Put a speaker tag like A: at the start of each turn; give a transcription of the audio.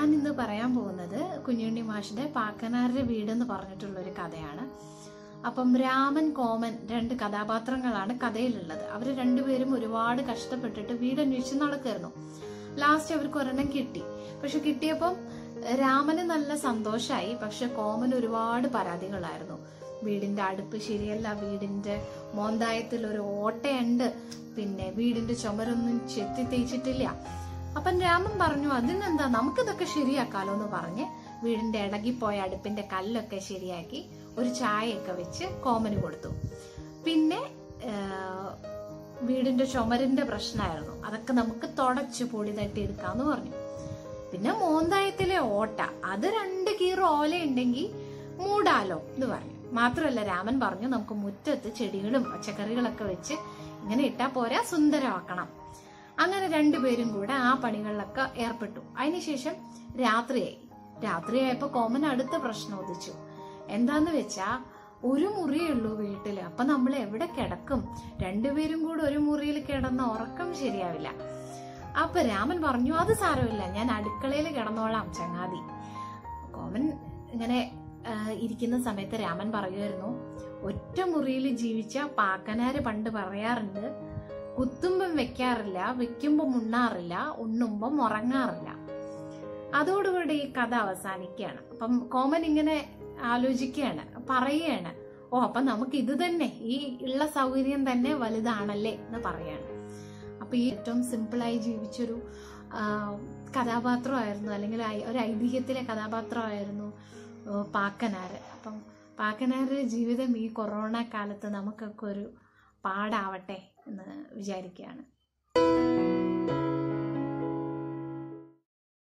A: ഞാൻ ഇന്ന് പറയാൻ പോകുന്നത് കുഞ്ഞുണ്ണി മാഷിന്റെ പാക്കനാരുടെ വീട് എന്ന് പറഞ്ഞിട്ടുള്ള ഒരു കഥയാണ്. അപ്പം രാമൻ കോമൻ രണ്ട് കഥാപാത്രങ്ങളാണ് കഥയിലുള്ളത്. അവർ രണ്ടുപേരും ഒരുപാട് കഷ്ടപ്പെട്ടിട്ട് വീട് അന്വേഷിച്ച് നടക്കായിരുന്നു. ലാസ്റ്റ് അവർക്ക് ഒരെണ്ണം കിട്ടി. പക്ഷെ കിട്ടിയപ്പം രാമന് നല്ല സന്തോഷമായി പക്ഷെ കോമൻ ഒരുപാട് പരാതികളായിരുന്നു. വീടിന്റെ അടുപ്പ് ശരിയല്ല വീടിന്റെ മോന്തായത്തിൽ ഒരു ഓട്ടയുണ്ട്. പിന്നെ വീടിന്റെ ചുമരൊന്നും ചെത്തി തേച്ചിട്ടില്ല. അപ്പം രാമൻ പറഞ്ഞു അതിനെന്താ? നമുക്കിതൊക്കെ ശരിയാക്കാലോ എന്ന് പറഞ്ഞ് വീടിന്റെ ഇടകിപ്പോയ അടുപ്പിന്റെ കല്ലൊക്കെ ശരിയാക്കി ഒരു ചായയൊക്കെ വെച്ച് കോമന് കൊടുത്തു. പിന്നെ വീടിന്റെ ചുമരിന്റെ പ്രശ്നമായിരുന്നു അതൊക്കെ നമുക്ക് തുടച്ച് പൊടി തട്ടി എടുക്കാന്ന് പറഞ്ഞു. പിന്നെ മോന്തായത്തിലെ ഓട്ട. അത് രണ്ട് കീറ് ഓല ഉണ്ടെങ്കിൽ മൂടാലോ എന്ന് പറഞ്ഞു. മാത്രമല്ല രാമൻ പറഞ്ഞു നമുക്ക് മുറ്റത്ത് ചെടികളും പച്ചക്കറികളൊക്കെ വെച്ച് ഇങ്ങനെ ഇട്ടാ പോരാ സുന്ദരമാക്കണം. അങ്ങനെ രണ്ടുപേരും കൂടെ ആ പണികളിലൊക്കെ ഏർപ്പെട്ടു. അതിനുശേഷം രാത്രിയായി. രാത്രിയായപ്പോ കോമൻ അടുത്ത പ്രശ്നം ഉദിച്ചു. എന്താന്ന് വെച്ചാ ഒരു മുറിയുള്ളൂ വീട്ടിൽ. അപ്പൊ നമ്മൾ എവിടെ കിടക്കും? രണ്ടുപേരും കൂടെ ഒരു മുറിയിൽ കിടന്ന ഉറക്കം ശരിയാവില്ല. അപ്പൊ രാമൻ പറഞ്ഞു അത് സാരമില്ല. ഞാൻ അടുക്കളയിൽ കിടന്നോളാം ചങ്ങാതി. കോമൻ ഇങ്ങനെ ഇരിക്കുന്ന സമയത്ത് രാമൻ പറയുമായിരുന്നു ഒറ്റ മുറിയിൽ ജീവിച്ച പാക്കനാര് പണ്ട് പറയാറുണ്ട് കുത്തുമ്പം വെക്കാറില്ല വെക്കുമ്പം ഉണ്ണാറില്ല ഉണ്ണുമ്പം ഉറങ്ങാറില്ല. അതോടുകൂടി ഈ കഥ അവസാനിക്കുകയാണ്. അപ്പം കോമൻ ഇങ്ങനെ ആലോചിക്കുകയാണ് പറയുകയാണ് ഓ അപ്പൊ നമുക്ക് ഇത് തന്നെ ഈ ഉള്ള സൗകര്യം തന്നെ വലുതാണല്ലേ എന്ന് പറയാണ് അപ്പൊ ഈ ഏറ്റവും സിമ്പിളായി ജീവിച്ചൊരു കഥാപാത്രമായിരുന്നു അല്ലെങ്കിൽ ഒരു ഐതിഹ്യത്തിലെ കഥാപാത്രമായിരുന്നു പാക്കനാർ അപ്പം പാക്കനാരുടെ ജീവിതം ഈ കൊറോണ കാലത്ത് നമുക്കൊക്കെ ഒരു പാടാവട്ടെ എന്ന് വിചാരിക്കുകയാണ്.